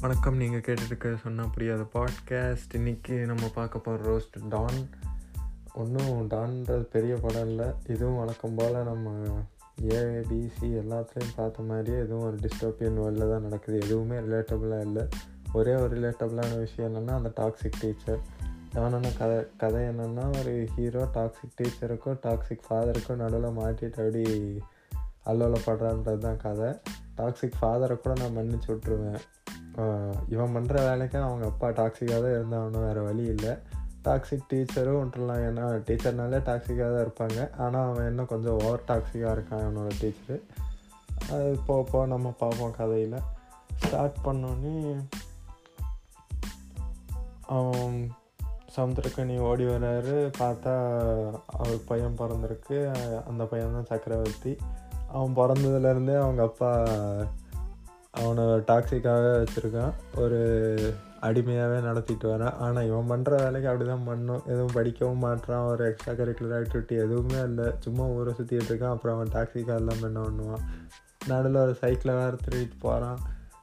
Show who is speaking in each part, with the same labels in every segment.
Speaker 1: வணக்கம். நீங்கள் கேட்டுருக்க சொன்னால் புரியாத பாட்காஸ்ட் இன்றைக்கி நம்ம பார்க்க போகிற ரோஸ்ட் டான். ஒன்றும் டான்ன்றது பெரிய படம் இல்லை. இதுவும் வழக்கம் போல் நம்ம ஏபிசி எல்லாத்துலேயும் பார்த்த மாதிரியே எதுவும் ஒரு டிஸ்டோப்பியன் வேர்ல்டில் தான் நடக்குது. எதுவுமே ரிலேட்டபுளாக இல்லை. ஒரே ஒரு ரிலேட்டபுளான விஷயம் என்னென்னா அந்த டாக்ஸிக் டீச்சர் டானோட கதை கதை என்னென்னா ஒரு ஹீரோ டாக்ஸிக் டீச்சருக்கும் டாக்ஸிக் ஃபாதருக்கும் நடுவில் மாட்டிட்டு அப்படி அல்லோலப்படுறான்றது தான் கதை. டாக்ஸிக் ஃபாதரை கூட நான் மன்னிச்சு விட்ருவேன் இவன் பண்ணுற வேலைக்கு அவங்க அப்பா டாக்ஸிக்காக தான் இருந்தாகணும் வேறு வழி இல்லை. டாக்ஸிக் டீச்சரும் விட்டுலாம் ஏன்னா டீச்சர்னாலே டாக்ஸிக்காக தான் இருப்பாங்க. ஆனால் அவன் இன்னும் கொஞ்சம் ஓவர் டாக்ஸிக்காக இருக்கான் அவனோட டீச்சரு அது போக போக நம்ம பார்ப்போம் கதையில். ஸ்டார்ட் பண்ணோன்னே அவன் சமுத்திரக்கனி ஓடி வர்றாரு பார்த்தா அவர் பையன் பிறந்திருக்கு. அந்த பையன் தான் சக்கரவர்த்தி. அவன் பிறந்ததுலேருந்தே அவங்க அப்பா அவனை டாக்ஸிக்காக வச்சுருக்கான். ஒரு அடிமையாகவே நடத்திட்டு வரான் ஆனால் இவன் பண்ணுற வேலைக்கு அப்படி தான் பண்ணும். எதுவும் படிக்கவும் மாட்டான் ஒரு எக்ஸ்ட்ரா கரிக்குலர் ஆக்டிவிட்டி எதுவுமே இல்லை. சும்மா ஊரை சுற்றிட்டு இருக்கான். அப்புறம் அவன் டாக்ஸிக்காக இல்லாமல் என்ன பண்ணுவான்? நடுவில் ஒரு சைக்கிளை வேறு திருடிட்டு போகிறான்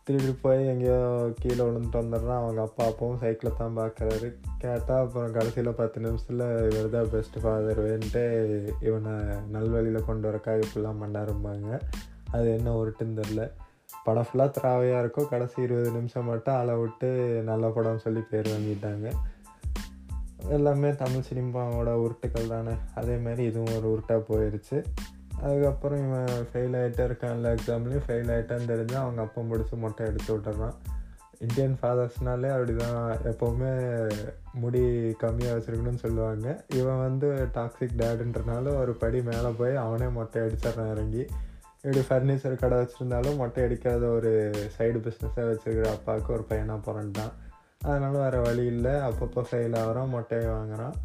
Speaker 1: திருடிட்டு போய் எங்கேயோ கீழே விழுந்துட்டு வந்துடுறான். அவங்க அப்பா அப்பாவும் சைக்கிளை தான் பார்க்குறாரு கேட்டால் அப்புறம் கடைசியில் பத்து நிமிஷத்தில் இவர் தான் பெஸ்ட்டு ஃபாதர் வேன்ட்டு இவனை நல்வழியில் கொண்டு வரக்கா இப்படிலாம் பண்ணாரும்பாங்க. அது என்ன உருட்டுன்னு தெரில படம் ஃபுல்லாக திராவையாக இருக்கும். கடைசி இருபது நிமிஷம் மட்டும் அள விட்டு நல்ல படம்னு சொல்லி பேர் வாங்கிட்டாங்க. எல்லாமே தமிழ் சினிமாவோட உருட்டுக்கள் தானே. அதேமாதிரி இதுவும் ஒரு உருட்டாக போயிடுச்சு அதுக்கப்புறம் இவன் ஃபெயில் ஆகிட்டே இருக்கான் எல்லா எக்ஸாம்லேயும் ஃபெயில் ஆகிட்டான்னு தெரிஞ்சால் அவங்க அப்பா பிடிச்சி மொட்டை எடுத்து விட்டுறான். இந்தியன் ஃபாதர்ஸ்னாலே அப்படி தான் எப்போவுமே முடி கம்மியாக வச்சுருக்கணும்னு சொல்லுவாங்க. இவன் வந்து டாக்ஸிக் டேடுன்றனால ஒரு படி மேலே போய் அவனே மொட்டை அடிச்சிட்றான் இறங்கி. இப்படி ஃபர்னிச்சர் கடை வச்சுருந்தாலும் மொட்டை அடிக்காத ஒரு சைடு பிஸ்னஸாக வச்சுருக்கிற அப்பாவுக்கு ஒரு பையனாக பிறந்துட்டான் அதனால் வேறு வழி இல்லை. அப்பப்போ ஃபெயில் ஆகிறான் மொட்டையை வாங்குகிறான்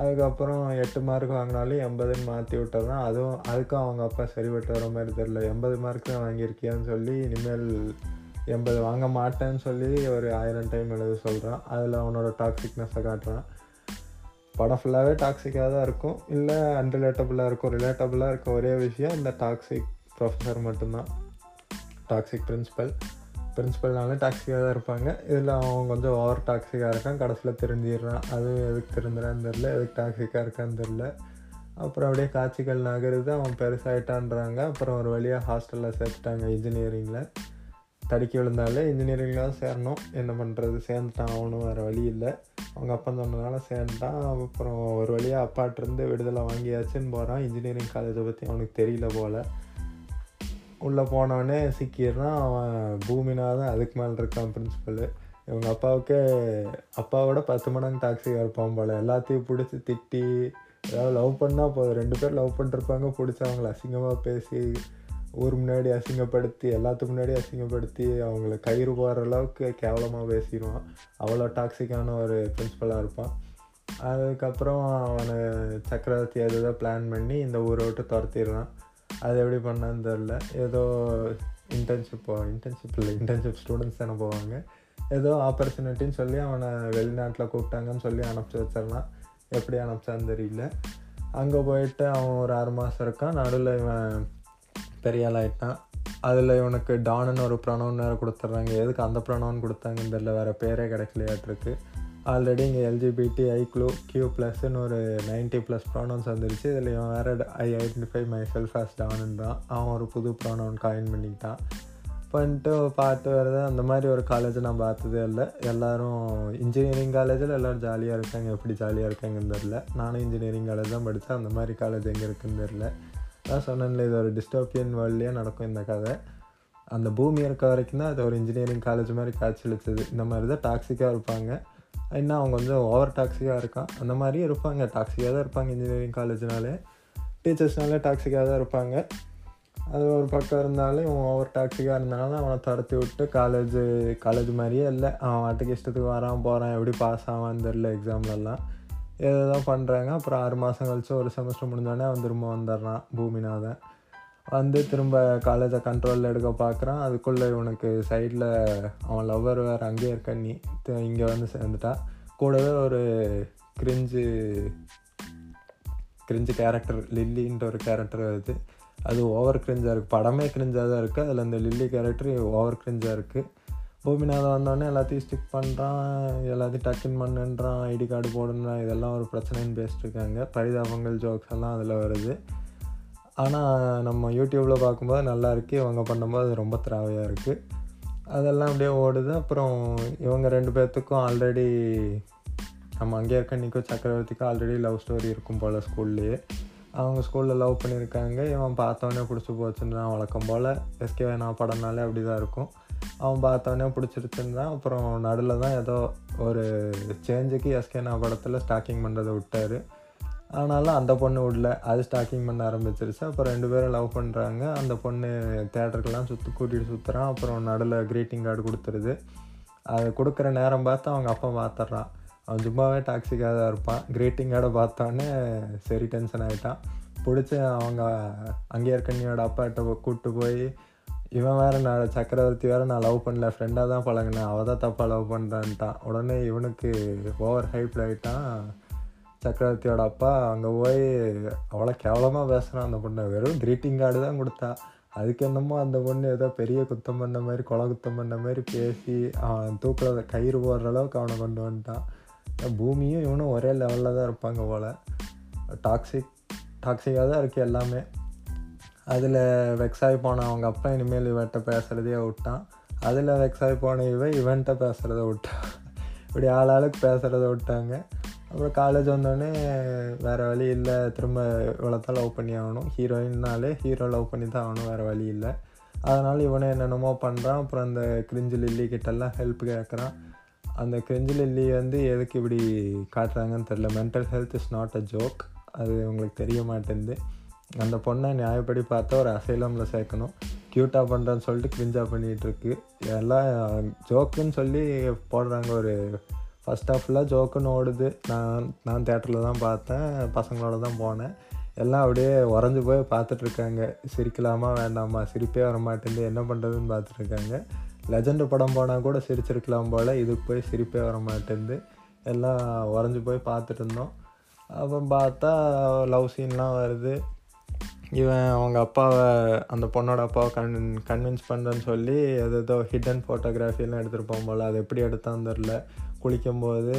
Speaker 1: அதுக்கப்புறம் எட்டு மார்க் வாங்கினாலும் எண்பதுன்னு மாற்றி விட்டுறான். அதுவும் அதுக்கும் அவங்க அப்பா சரிபட்டு வர மாதிரி தெரில எண்பது மார்க் தான் வாங்கியிருக்கியான்னு சொல்லி இனிமேல் எண்பது வாங்க மாட்டேன்னு சொல்லி ஒரு ஆயிரம் டைம் எழுத சொல்கிறான் அதில் அவனோட டாக்ஸிக்னஸை காட்டுறான். படம் ஃபுல்லாகவே டாக்ஸிக்காக தான் இருக்கும். இல்லை அன்ரிலேட்டபுளாக இருக்கும். ரிலேட்டபுளாக இருக்க ஒரே விஷயம் இந்த டாக்ஸிக் ப்ரொஃபஸர் மட்டும்தான். டாக்ஸிக் பிரின்ஸிபல் பிரின்ஸிபல்னாலே டாக்ஸிக்காக தான் இருப்பாங்க. இதில் அவன் கொஞ்சம் ஓவர் டாக்ஸிக்காக இருக்கான். கடைசியில் தெரிஞ்சிடுறான் அது எதுக்கு தெரிஞ்சிடான்னு தெரில எதுக்கு டாக்ஸிக்காக இருக்கான்னு தெரில அப்புறம் அப்படியே காட்சிகள் நகருது. அவன் பெருசாகிட்டான்றாங்க அப்புறம் ஒரு வழியாக ஹாஸ்டலில் சேர்த்துட்டாங்க இன்ஜினியரிங்கில் தடுக்கி விழுந்தாலே இன்ஜினியரிங்கில் தான் சேரணும். என்ன பண்ணுறது சேர்ந்துட்டான். அவனும் வேறு வழி இல்லை. அவங்க அப்பா சொன்னதுனால சேர்ந்துட்டான். அப்புறம் ஒரு வழியாக அப்பாட்டிருந்து விடுதலை வாங்கியாச்சுன்னு போகிறான் இன்ஜினியரிங் காலேஜை பற்றி அவனுக்கு தெரியல போல். உள்ளே போனவொடனே சிக்கிடுறான். அவன் பூமினாதான் அதுக்கு மேலே இருக்கான் பிரின்ஸிபலு இவங்க அப்பாவுக்கே அப்பாவோட பத்து மடங்கு டாக்ஸிக்காக இருப்பான் போல். எல்லாத்தையும் பிடிச்சி திட்டி ஏதாவது லவ் பண்ணால் போதும். ரெண்டு பேர் லவ் பண்ணிருப்பாங்க. பிடிச்சி அவங்கள அசிங்கமாக பேசி ஊர் முன்னாடி அசிங்கப்படுத்தி எல்லாத்துக்கு முன்னாடி அசிங்கப்படுத்தி அவங்கள கயிறு போகிற அளவுக்கு கேவலமாக பேசிடுவான். அவ்வளோ டாக்ஸிக்கான ஒரு பிரின்ஸிபலாக இருப்பான். அதுக்கப்புறம் அவனை சக்கரவர்த்தி அதுதான் பிளான் பண்ணி இந்த ஊரை விட்டு துரத்திடுறான். அது எப்படி பண்ணான்னு தெரில ஏதோ இன்டர்ன்ஷிப் போ இன்டர்ன்ஷிப் இல்லை இன்டர்ன்ஷிப் ஸ்டூடெண்ட்ஸ் தானே போவாங்க. ஏதோ ஆப்பர்ச்சுனிட்டின்னு சொல்லி அவனை வெளிநாட்டில் கூப்பிட்டாங்கன்னு சொல்லி அனுப்பிச்சி வச்சிடலாம். எப்படி அனுப்பிச்சான்னு தெரியல. அங்கே போயிட்டு அவன் ஒரு ஆறு மாதம் இருக்கான். நடுவில் இவன் பெரிய ஆள் ஆகிட்டான் அதில் இவனுக்கு டானுன்னு ஒரு ப்ரணவன் வேறு கொடுத்துட்றாங்க. எதுக்கு அந்த ப்ரணவன் கொடுத்தாங்கன்னு தெரில வேறு பேரே கிடைக்கலையாட்டிருக்கு. ஆல்ரெடி இங்கே எல்ஜிபிடி ஐ க்ளூ கியூ ப்ளஸ்ன்னு ஒரு நைன்ட்டி ப்ளஸ் ப்ரானவுன்ஸ் வந்துருச்சு. இதில் இவன் வேறு I identify myself as டானுன்றான் அவன் ஒரு புது ப்ரானவுன் காயின் பண்ணிக்கிட்டான். பண்ணிட்டு பார்த்து வரது அந்த மாதிரி ஒரு காலேஜ் நான் பார்த்ததே இல்லை. எல்லோரும் இன்ஜினியரிங் காலேஜில் எல்லோரும் ஜாலியாக இருக்காங்க. எப்படி ஜாலியாக இருக்காங்கன்னு தெரில நானும் இன்ஜினியரிங் காலேஜ் தான் படித்தேன். அந்த மாதிரி காலேஜ் எங்கே இருக்குன்னு தெரில நான் சொன்னேன்ல இது ஒரு டிஸ்டோப்பியன் வேர்ல்ட்லேயே நடக்கும் இந்த கதை. அந்த பூமி இருக்க வரைக்கும் தான் அது ஒரு இன்ஜினியரிங் காலேஜ் மாதிரி காய்ச்சலிச்சது இந்த மாதிரி தான் டாக்ஸிக்காக இருப்பாங்க. இன்னும் அவங்க கொஞ்சம் ஓவர் டாக்ஸிக்காக இருக்கான். அந்த மாதிரியும் இருப்பாங்க. டாக்ஸிக்காக தான் இருப்பாங்க இன்ஜினியரிங் காலேஜ்னாலே டீச்சர்ஸ்னாலே டாக்ஸிக்காக தான் இருப்பாங்க. அது ஒரு பக்கம் இருந்தாலும் இவன் ஓவர் டாக்ஸிக்காக இருந்தனால அவனை துரத்தி விட்டு காலேஜு காலேஜ் மாதிரியே இல்லை. அவன் வாட்டுக்கு இஷ்டத்துக்கு வரான் போகிறான் எப்படி பாஸ் ஆவான்னு தெரில எக்ஸாம்லலாம் ஏதோ தான் பண்ணுறாங்க அப்புறம் ஆறு மாதம் கழிச்சு ஒரு செமஸ்டர் முடிஞ்சோடனே அவன் திரும்ப வந்துடுறான். பூமிநாதன். வந்து திரும்ப காலேஜை கண்ட்ரோலில் எடுக்க பார்க்குறான். அதுக்குள்ளே இவனுக்கு சைடில் அவன் லவ்வர் வேறு அங்கேயே இருக்க. நீ இங்கே வந்து சேர்ந்துட்டான் கூடவே ஒரு கிரிஞ்சு கிரிஞ்சு கேரக்டர் லில்லின்ற ஒரு கேரக்டர் வருது. அது ஓவர் கிரிஞ்சாக இருக்குது படமே கிரிஞ்சாக தான் இருக்குது அதில் அந்த லில்லி கேரக்டர் ஓவர் கிரிஞ்சாக இருக்குது பூமிநாதன் வந்தோடனே எல்லாத்தையும் ஸ்டிக் பண்ணுறான் எல்லாத்தையும் டக்கின் பண்ணுன்றான். ஐடி கார்டு போடணுன்றான் இதெல்லாம் ஒரு பிரச்சனைன்னு பேசிட்டு இருக்காங்க. பரிதாபங்கள் ஜோக்ஸ் எல்லாம் அதில் வருது. ஆனால் நம்ம யூடியூப்பில் பார்க்கும்போது நல்லா இருக்குது இவங்க பண்ணும்போது அது ரொம்ப திராவையாக இருக்குது அதெல்லாம் அப்படியே ஓடுது. அப்புறம் இவங்க ரெண்டு பேர்த்துக்கும் ஆல்ரெடி நம்ம அங்கே இருக்க நிக்கோ சக்கரவர்த்திக்கும் ஆல்ரெடி லவ் ஸ்டோரி இருக்கும் போல் ஸ்கூல்லேயே அவங்க ஸ்கூலில் லவ் பண்ணியிருக்காங்க. இவன் பார்த்தவொடனே பிடிச்சி போச்சுன்றான் வழக்கம் போல். எஸ்கே நான் படம்னாலே அப்படி தான் இருக்கும். அவன் பார்த்தவொடனே பிடிச்சிருச்சுன்றான் அப்புறம் நடுவில் தான் ஏதோ ஒரு சேஞ்சுக்கு எஸ்கே நான் படத்தில் ஸ்டாக்கிங் பண்ணுறதை விட்டார். ஆனாலும் அந்த பொண்ணு விடல. அது ஸ்டாக்கிங் பண்ண ஆரம்பிச்சிருச்சு. அப்புறம் ரெண்டு பேரும் லவ் பண்ணுறாங்க அந்த பொண்ணு தேட்டருக்கெல்லாம் சுற்று கூட்டிகிட்டு சுற்றுறான் அப்புறம் நடுவில் க்ரீட்டிங் கார்டு கொடுத்துருது. அது கொடுக்குற நேரம் பார்த்து அவங்க அப்பா பார்த்துட்றான் அவன் சும்மாவே டாக்ஸிக்காக தான் இருப்பான். க்ரீட்டிங் கார்டை பார்த்தோன்னே சரி டென்ஷன் ஆகிட்டான் பிடிச்சி அவங்க அங்கேயே இருக்கண்ணியோட அப்பாட்ட கூப்பிட்டு போய் இவன் வேறு நான் சக்கரவர்த்தி வேறு நான் லவ் பண்ணல. ஃப்ரெண்டாக தான் பழகினேன். அவள் தான் தப்பாக லவ் பண்ணுறான்ட்டான் உடனே இவனுக்கு ஓவர் ஹைப்பில் ஆகிட்டான் சக்கரவர்த்தியோட அப்பா அங்கே போய் அவ்வளோ கேவலமாக பேசுகிறான் அந்த பொண்ணை வெறும் க்ரீட்டிங் கார்டு தான் கொடுத்தா. அதுக்கு என்னமோ அந்த பொண்ணு ஏதோ பெரிய குத்தம் பண்ண மாதிரி கொலை குத்தம் பண்ண மாதிரி பேசி அவன் தூக்கில் கயிறு போடுற அளவுக்கு அவனை கொண்டு வந்துட்டான். பூமியும் இவனும் ஒரே லெவலில் தான் இருப்பாங்க போல். டாக்ஸிக் டாக்ஸிக்காக தான் இருக்குது எல்லாமே. அதில் வெக்ஸாகி போன அவங்க அப்பா இனிமேல் இவன்கிட்ட பேசுகிறதையே விட்டான். அதில் வெக்ஸாகி போன இவன் இவன்கிட்ட பேசுகிறத விட்டான். இப்படி ஆள் ஆளுக்கு பேசுகிறத விட்டாங்க. அப்புறம் காலேஜ் வந்தோடனே வேறு வழி இல்லை. திரும்ப இவ்வளோத்தான் லவ் பண்ணி ஆகணும். ஹீரோயின்னாலே ஹீரோ லவ் பண்ணி தான் ஆகணும். வேறு வழி இல்லை. அதனால் இவனை என்னென்னமோ பண்ணுறான் அப்புறம் அந்த கிரிஞ்சு லில்லி கிட்டெல்லாம் ஹெல்ப் கேட்குறான் அந்த கிரிஞ்சு லில்லி வந்து எதுக்கு இப்படி காட்டுறாங்கன்னு தெரில mental health is not a joke அது உங்களுக்கு தெரிய மாட்டேங்குது. அந்த பொண்ணை நியாயப்படி பார்த்தா ஒரு அசைலமில் சேர்க்கணும். க்யூட்டாக பண்ணுறேன்னு சொல்லிட்டு கிரிஞ்சாக பண்ணிகிட்ருக்கு எல்லாம் ஜோக்குன்னு சொல்லி போடுறாங்க ஒரு ஃபஸ்ட் ஹாஃபில் ஜோக்குன்னு ஓடுது. நான் நான் தேட்டரில் தான் பார்த்தேன். பசங்களோட தான் போனேன். எல்லாம் அப்படியே உறைஞ்சி போய் பார்த்துட்ருக்காங்க. சிரிக்கலாமா வேண்டாமா? சிரிப்பே வர மாட்டேங்குது என்ன பண்ணுறதுன்னு பார்த்துட்ருக்காங்க. லெஜண்டு படம் போனால் கூட சிரிச்சிருக்கலாம் போல். இதுக்கு போய் சிரிப்பே வர மாட்டேங்குது எல்லாம் உறைஞ்சி போய் பார்த்துட்டு இருந்தோம் அப்புறம் பார்த்தா லவ் சீன்லாம் வருது. இவன் அவங்க அப்பாவை அந்த பொண்ணோட அப்பாவை கன் கன்வின்ஸ் பண்ணுறேன்னு சொல்லி அது ஏதோ ஹிடன் ஃபோட்டோகிராஃபிலாம் எடுத்துருப்போம் போல். அது எப்படி எடுத்தான்னு தெரில குளிக்கும்போது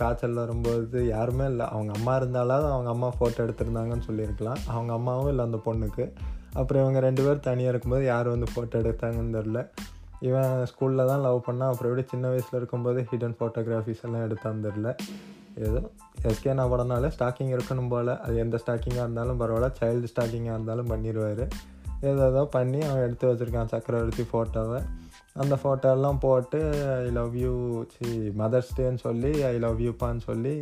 Speaker 1: காய்ச்சல் வரும்போது யாருமே இல்லை. அவங்க அம்மா இருந்தாலும் அவங்க அம்மா ஃபோட்டோ எடுத்திருந்தாங்கன்னு சொல்லியிருக்கலாம். அவங்க அம்மாவும் இல்லை அந்த பொண்ணுக்கு. அப்புறம் இவங்க ரெண்டு பேர் தனியாக இருக்கும்போது யார் வந்து ஃபோட்டோ எடுத்தாங்கன்னு தெரில இவன் ஸ்கூலில் தான் லவ் பண்ணான். அப்புறம் எப்படி சின்ன வயசில் இருக்கும்போது ஹிடன் ஃபோட்டோகிராஃபிஸ் எல்லாம் எடுத்தான்னு தெரில ஏதோ எஸ்கே நான் படம்னாலே ஸ்டாக்கிங் இருக்கணும் போல். அது எந்த ஸ்டாக்கிங்காக இருந்தாலும் பரவாயில்ல. சைல்டு ஸ்டாக்கிங்காக இருந்தாலும் பண்ணிடுவார் ஏதோ ஏதோ பண்ணி அவன் எடுத்து வச்சுருக்கான். சக்கரவர்த்தி ஃபோட்டோவை அந்த ஃபோட்டோலாம் போட்டு I love you see mother's டேன்னு சொல்லி ஐ லவ் யூப்பான்னு சொல்லி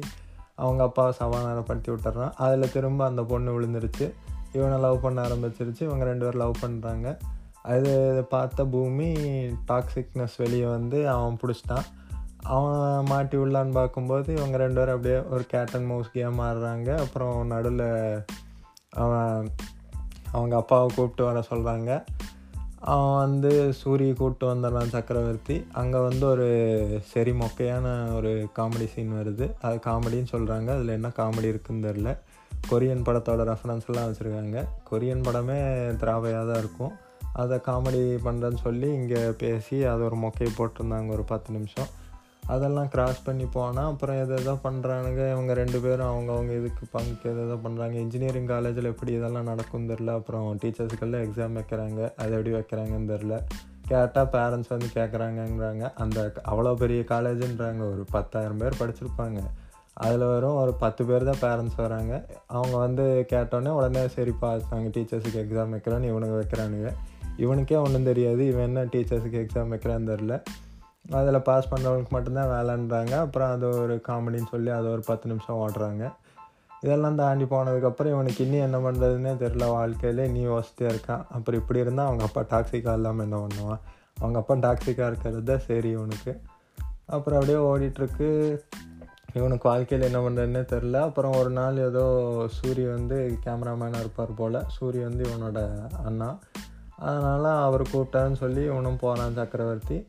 Speaker 1: அவங்க அப்பாவை சமாதானப்படுத்தி விட்டுறான். அதில் திரும்ப அந்த பொண்ணு விழுந்துருச்சு. இவனை லவ் பண்ண ஆரம்பிச்சிருச்சு. இவங்க ரெண்டு பேரும் லவ் பண்ணுறாங்க அது பார்த்த பூமி டாக்ஸிக்னஸ் வெளியே வந்து அவன் பிடிச்சிட்டான். அவன் மாட்டி உள்ளான்னு பார்க்கும்போது இவங்க ரெண்டு பேரும் அப்படியே ஒரு கேட் அண்ட் மவுஸ் கேம் ஆடுறாங்க. அப்புறம் நடுவில் அவன் அவங்க அப்பாவை கூப்பிட்டு வர சொல்கிறாங்க அவன் வந்து சூரிய கூப்பிட்டு வந்துடுறான் சக்கரவர்த்தி. அங்கே வந்து ஒரு சரி மொக்கையான ஒரு காமெடி சீன் வருது. அது காமெடின்னு சொல்கிறாங்க அதில் என்ன காமெடி இருக்குன்னு தெரில கொரியன் படத்தோட ரெஃபரன்ஸ்லாம் வச்சுருக்காங்க. கொரியன் படமே திராவையாக தான் இருக்கும். அதை காமெடி பண்ணுறேன்னு சொல்லி இங்கே பேசி அதை ஒரு மொக்கையை போட்டிருந்தாங்க ஒரு பத்து நிமிஷம். அதெல்லாம் கிராஸ் பண்ணி போனால் அப்புறம் எதை எதோ பண்ணுறானுங்க இவங்க ரெண்டு பேரும் அவங்கவுங்க இதுக்கு பங்கு எதை எதோ பண்ணுறாங்க இன்ஜினியரிங் காலேஜில் எப்படி இதெல்லாம் நடக்கும் தெரில அப்புறம் டீச்சர்ஸுக்கெல்லாம் எக்ஸாம் வைக்கிறாங்க. அது எப்படி வைக்கிறாங்கன்னு தெரில கேட்டால் பேரண்ட்ஸ் வந்து கேட்குறாங்கங்கிறாங்க அந்த அவ்வளோ பெரிய காலேஜுன்றாங்க ஒரு பத்தாயிரம் பேர் படிச்சிருப்பாங்க. அதில் வரும் ஒரு பத்து பேர் தான் பேரண்ட்ஸ் வராங்க. அவங்க வந்து கேட்டோன்னே உடனே சரிப்பா நாங்கள் டீச்சர்ஸுக்கு எக்ஸாம் வைக்கிறோன்னு இவனுக்கு வைக்கிறானுங்க. இவனுக்கே ஒன்றும் தெரியாது. இவன் என்ன டீச்சர்ஸுக்கு எக்ஸாம் வைக்கிறான்னு தெரில அதில் பாஸ் பண்ணுறவங்களுக்கு மட்டும்தான் வேலைன்றாங்க. அப்புறம் அது ஒரு காமெடின்னு சொல்லி அதை ஒரு பத்து நிமிஷம் ஓடுறாங்க. இதெல்லாம் தாண்டி போனதுக்கப்புறம் இவனுக்கு இன்னும் என்ன பண்ணுறதுன்னே தெரில வாழ்க்கையிலே நீ வசதியாக இருக்கான். அப்புறம் இப்படி இருந்தால் அவங்க அப்பா டாக்ஸிக்காக இல்லாமல் என்ன பண்ணுவான்? அவங்க அப்பா டாக்ஸிக்காக இருக்கிறது தான் சரி இவனுக்கு. அப்புறம் அப்படியே ஓடிட்டுருக்கு. இவனுக்கு வாழ்க்கையில் என்ன பண்ணுறதுன்னே தெரில அப்புறம் ஒரு நாள் ஏதோ சூரிய வந்து கேமராமேனாக இருப்பார் போல். சூரிய வந்து இவனோட அண்ணா. அதனால் அவர் கூப்பிட்டான்னு சொல்லி இவனும் போகிறான் சக்கரவர்த்தி.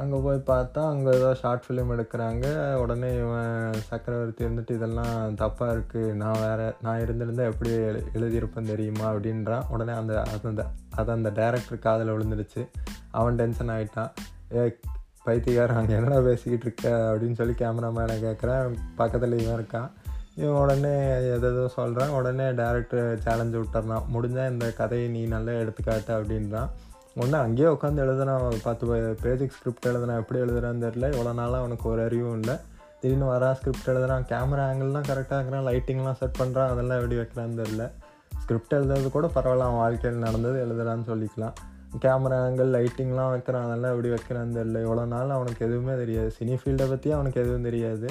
Speaker 1: அங்கே போய் பார்த்தா அங்கே ஏதோ ஷார்ட் ஃபிலிம் எடுக்கிறாங்க. உடனே இவன் சக்கரவர்த்தி இருந்துட்டு இதெல்லாம் தப்பாக இருக்குது நான் வேறு நான் இருந்திருந்தால் எப்படி எழு எழுதியிருப்பேன் தெரியுமா? அப்படின்றான். உடனே அந்த அது அந்த அது அந்த டேரக்டர் காதில் விழுந்துடுச்சு. அவன் டென்ஷன் ஆகிட்டான் ஏ பைத்தியக்காரன் அங்கே என்னடா பேசிக்கிட்டு இருக்க? அப்படின்னு சொல்லி கேமராமேனை கேட்குறேன் பக்கத்தில் இவன் இருக்கான். இவன் உடனே எதோ சொல்கிறான் உடனே டேரக்டர் சேலஞ்சு விட்டுறான். முடிஞ்சால் இந்த கதையை நீ நல்லா எடுத்துக்காட்டு அப்படின்றான். ஒன்று அங்கேயே உட்காந்து எழுதுனா பத்து பேஜுக்கு ஸ்கிரிப்ட் எழுதுனா எப்படி எழுதுறான்னு தெரில இவ்வளோ நாளாக அவனுக்கு ஒரு அறிவும் இல்லை. திடீர்னு வரா ஸ்கிரிப்ட் எழுதுறான் கேமரா ஆங்கிள்லாம் கரெக்டாக இருக்கிறான் லைட்டிங்லாம் செட் பண்ணுறான் அதெல்லாம் எப்படி வைக்கிறான்னு தெரில ஸ்கிரிப்ட் எழுதுறது கூட பரவாயில்ல அவன் வாழ்க்கையில் நடந்தது எழுதுறான்னு சொல்லிக்கலாம். கேமரா ஆங்கிள் லைட்டிங்லாம் வைக்கிறான் அதெல்லாம் எப்படி வைக்கிறான்னு தெரில இவ்வளோ நாள் அவனுக்கு எதுவுமே தெரியாது. சினி ஃபீல்டை பற்றி அவனுக்கு எதுவும் தெரியாது.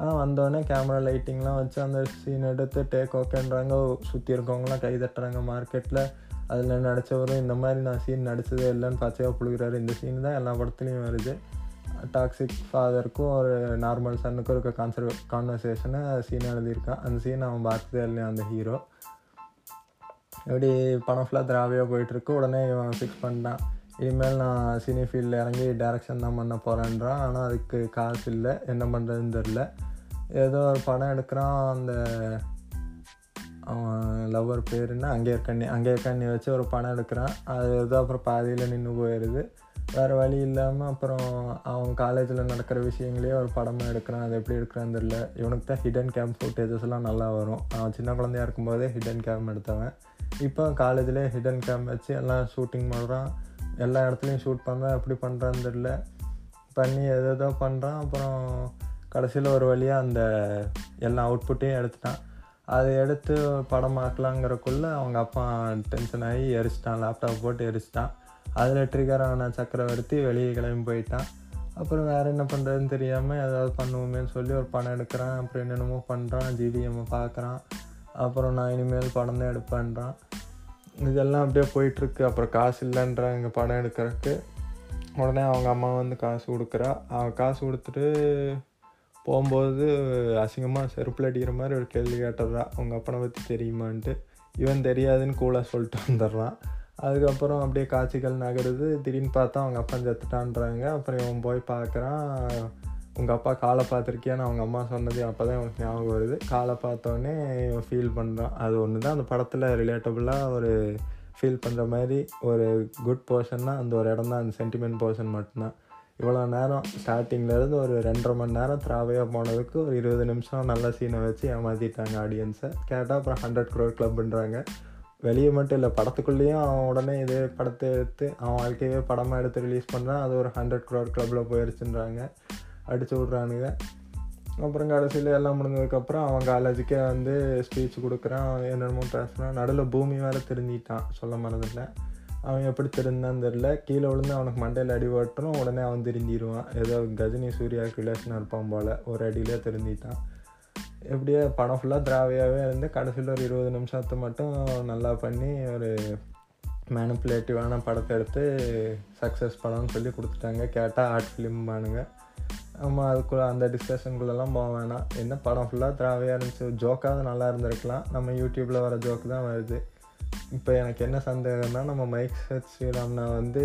Speaker 1: ஆனால் வந்தோடனே கேமரா லைட்டிங்லாம் வச்சு அந்த சீன் எடுத்து டேக் ஓகேன்றாங்க சுற்றி இருக்கவங்களாம் கை தட்டுறாங்க. மார்க்கெட்டில் அதில் நடித்தவரும் இந்த மாதிரி நான் சீன் நடித்ததே இல்லைன்னு பச்சையாக புழுகிறாரு. இந்த சீன் தான் எல்லா படத்துலையும் வருது. டாக்ஸிக் ஃபாதருக்கும் ஒரு நார்மல் சன்னுக்கும் இருக்க கான்சர் கான்வர்சேஷனை சீன் எழுதியிருக்கான். அந்த சீன் அவன் பார்த்ததே இல்லையா அந்த ஹீரோ எப்படி பணம் ஃபுல்லாக திராவியாக போயிட்டுருக்கு. உடனே இவன் ஃபிக்ஸ் பண்ணிட்டான். இனிமேல் நான் சினி ஃபீல்டில் இறங்கி டேரக்ஷன் தான் பண்ண போகிறேன்றான் ஆனால் அதுக்கு காசு இல்லை. என்ன பண்ணுறதுன்னு தெரில ஏதோ ஒரு படம் எடுக்கிறான். அந்த அவன் லவ்வர் பேர் என்ன அங்கே கண்ணி அங்கே கண்ணி வச்சு ஒரு படம் எடுக்கிறான். அது ஏதோ அப்புறம் பாதியில் நின்று போயிடுது வேறு வழி இல்லாமல் அப்புறம் அவன் காலேஜில் நடக்கிற விஷயங்களையே ஒரு படமாக எடுக்கிறான். அது எப்படி எடுக்கிறான்னு தெரில இவனுக்கு தான் ஹிடன் கேம் ஃபுட்டேஜஸ்லாம் நல்லா வரும். அவன் சின்ன குழந்தையா இருக்கும்போதே ஹிடன் கேம் எடுத்தவன். இப்போ காலேஜ்லேயே ஹிடன் கேம் வச்சு எல்லாம் ஷூட்டிங் பண்ணுறான் எல்லா இடத்துலையும் ஷூட் பண்ணுறான் எப்படி பண்ணுறான்னு தெரில பண்ணி எதோ பண்ணுறான் அப்புறம் கடைசியில் ஒரு வழியாக அந்த எல்லா அவுட்புட்டையும் எடுத்துட்டான். அதை எடுத்து படமாக்கலாங்கிறக்குள்ளே அவங்க அப்பா டென்ஷன் ஆகி எரிச்சிட்டான் லேப்டாப் போட்டு எரிச்சிட்டான். அதில் ட்ரிகர் ஆன சக்கரவர்த்தி வெளியே கிளம்பி போயிட்டான். அப்புறம் வேறு என்ன பண்ணுறதுன்னு தெரியாமல் ஏதாவது பண்ணுவோமேன்னு சொல்லி ஒரு படம் எடுக்கிறான் அப்புறம் என்னென்னமோ பண்ணுறான் ஜிடிஎம்மை பார்க்குறான். அப்புறம் நான் இனிமேல் படம் தான் எடுப்பேன்றான். இதெல்லாம் அப்படியே போயிட்டுருக்கு. அப்புறம் காசு இல்லைன்றாங்க படம் எடுக்கிறதுக்கு. உடனே அவங்க அம்மா வந்து காசு கொடுக்குறா. அவன் காசு கொடுத்துட்டு போகும்போது அசிங்கமாக செருப்பில் அடிக்கிற மாதிரி ஒரு கேள்வி கேட்டுடுறா அவங்க அப்பனை பற்றி தெரியுமான்ட்டு. இவன் தெரியாதுன்னு கூலாக சொல்லிட்டு வந்துடுறான். அதுக்கப்புறம் அப்படியே காட்சிகள் நகருது. திடீர்னு பார்த்தா அவங்க அப்பா செத்துட்டான்றாங்க. அப்புறம் இவன் போய் பார்க்குறான். உங்கள் அப்பா காலை பார்த்துருக்கியான்னு அவங்க அம்மா சொன்னது அப்போ தான் இவனுக்கு ஞாபகம் வருது. காலை பார்த்தோன்னே இவன் ஃபீல் பண்ணுறான் அது ஒன்று தான் அந்த படத்தில் ரிலேட்டபுளாக ஒரு ஃபீல் பண்ணுற மாதிரி ஒரு குட் போர்ஷன்னா அந்த ஒரு இடம் தான் அந்த சென்டிமெண்ட் போர்ஷன் மட்டும்தான். இவ்வளோ நேரம் ஸ்டார்டிங்லேருந்து ஒரு ரெண்டரை மணி நேரம் திராவையாக போனதுக்கு ஒரு இருபது நிமிஷம் நல்ல சீனை வச்சு ஏமாற்றிட்டாங்க ஆடியன்ஸை கேட்டால் அப்புறம் ஹண்ட்ரட் க்ரோர் கிளப்புன்றாங்க வெளியே மட்டும் இல்லை படத்துக்குள்ளேயும் அவன் உடனே இதே படத்தை எடுத்து அவன் வாழ்க்கையே படமாக எடுத்து ரிலீஸ் பண்ணுறான் அது ஒரு ஹண்ட்ரட் க்ரோர் கிளப்பில் போயிடுச்சுன்றாங்க அடிச்சு விட்றானுங்க. அப்புறம் கடைசியில் எல்லாம் முடிஞ்சதுக்கப்புறம் அவன் காலேஜுக்கே வந்து ஸ்பீச் கொடுக்குறான் என்னென்னமோ பேசுகிறான் நடுவில் பூமி வேறு தெரிஞ்சிட்டான் சொல்ல மறந்துட்டேன். அவன் எப்படி திருந்தான்னு தெரில கீழே விழுந்து அவனுக்கு மண்டையில் அடி ஓட்டுறோம் உடனே அவன் திருந்திடுவான் ஏதோ கஜினி சூர்யாவுக்கு ரிலேஷனாக இருப்பான் போல். ஒரு அடியிலே திருந்திட்டான். எப்படியே படம் ஃபுல்லாக திராவியாகவே இருந்து கடைசியில் ஒரு இருபது நிமிஷத்தை மட்டும் நல்லா பண்ணி ஒரு மேனுப்புலேட்டிவான படத்தை எடுத்து சக்ஸஸ் படம்னு சொல்லி கொடுத்துட்டாங்க. கேட்டால் ஆர்ட் ஃபிலிம் பானுங்க. ஆமாம் அதுக்குள்ளே அந்த டிஸ்கஷனுக்குள்ளெல்லாம் போக வேணாம். என்ன படம் ஃபுல்லாக திராவியாக இருந்துச்சு? ஜோக்காவது நல்லா இருந்திருக்கலாம். நம்ம யூடியூப்பில் வர ஜோக்கு தான் வருது. இப்போ எனக்கு என்ன சந்தேகம்னா நம்ம மைக் சத் ஸ்ரீராம்னா வந்து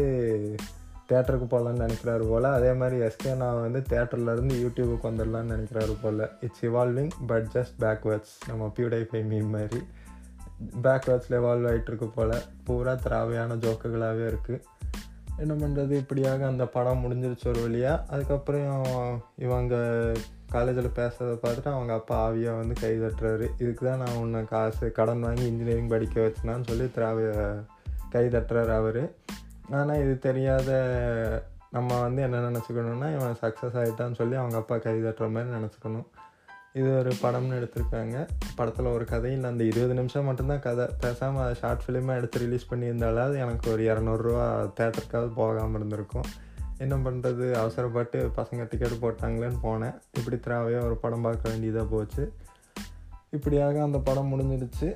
Speaker 1: தேட்டருக்கு போகலான்னு நினைக்கிறாரு போல். அதே மாதிரி எஸ்கே நான் வந்து தேட்டர்லேருந்து யூடியூபுக்கு வந்துடலான்னு நினைக்கிறாரு போல். It's evolving but just backwards நம்ம பியூடை ஃபை மீன் மாதிரி. பேக்வேர்ட்ஸில் எவால்வ் ஆகிட்டு இருக்கு போல். பூரா திராவையான ஜோக்குகளாகவே இருக்குது என்ன பண்ணுறது இப்படியாக அந்த படம் முடிஞ்சிருச்சு ஒரு வழியாக அதுக்கப்புறம் இவங்க காலேஜில் பேசுறதை பார்த்துட்டு அவங்க அப்பா ஆவியாக வந்து கை தட்டுறாரு. இதுக்கு தான் நான் உன்னை காசு கடன் வாங்கி இன்ஜினியரிங் படிக்க வச்சினான்னு சொல்லி திராவிய கை தட்டுறாரு அவர். ஆனால் இது தெரியாத நம்ம வந்து என்ன நினச்சிக்கணுன்னா இவன் சக்ஸஸ் ஆகிட்டான்னு சொல்லி அவங்க அப்பா கை தட்டுற மாதிரி நினச்சிக்கணும். இது ஒரு படம்னு எடுத்திருக்காங்க. படத்தில் ஒரு கதை இல்லை அந்த இருபது நிமிஷம் மட்டும்தான் கதை. பேசாமல் அதை ஷார்ட் ஃபிலிமாக எடுத்து ரிலீஸ் பண்ணியிருந்தாலாவது எனக்கு ஒரு இரநூறுவா தேட்டருக்காவது போகாமல் இருந்திருக்கும். என்ன பண்ணுறது அவசரப்பட்டு பசங்க டிக்கெட் போட்டாங்களேன்னு போனேன். இப்படி திராவையாக ஒரு படம் பார்க்க வேண்டியதாக போச்சு. இப்படியாக அந்த படம் முடிஞ்சிடுச்சு.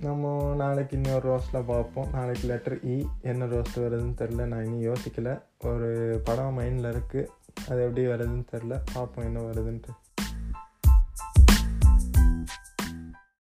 Speaker 1: நம்ம நாளைக்கு இன்னொரு ரோஸ்ட்டில் பார்ப்போம். நாளைக்கு லெட்டர் இ e. என்ன ரோஸ்ட் வருதுன்னு தெரில நான் இன்னும் யோசிக்கலை. ஒரு படம் மைண்டில் இருக்குது அது எப்படி வருதுன்னு தெரில பார்ப்போம் என்ன வருதுன்ட்டு.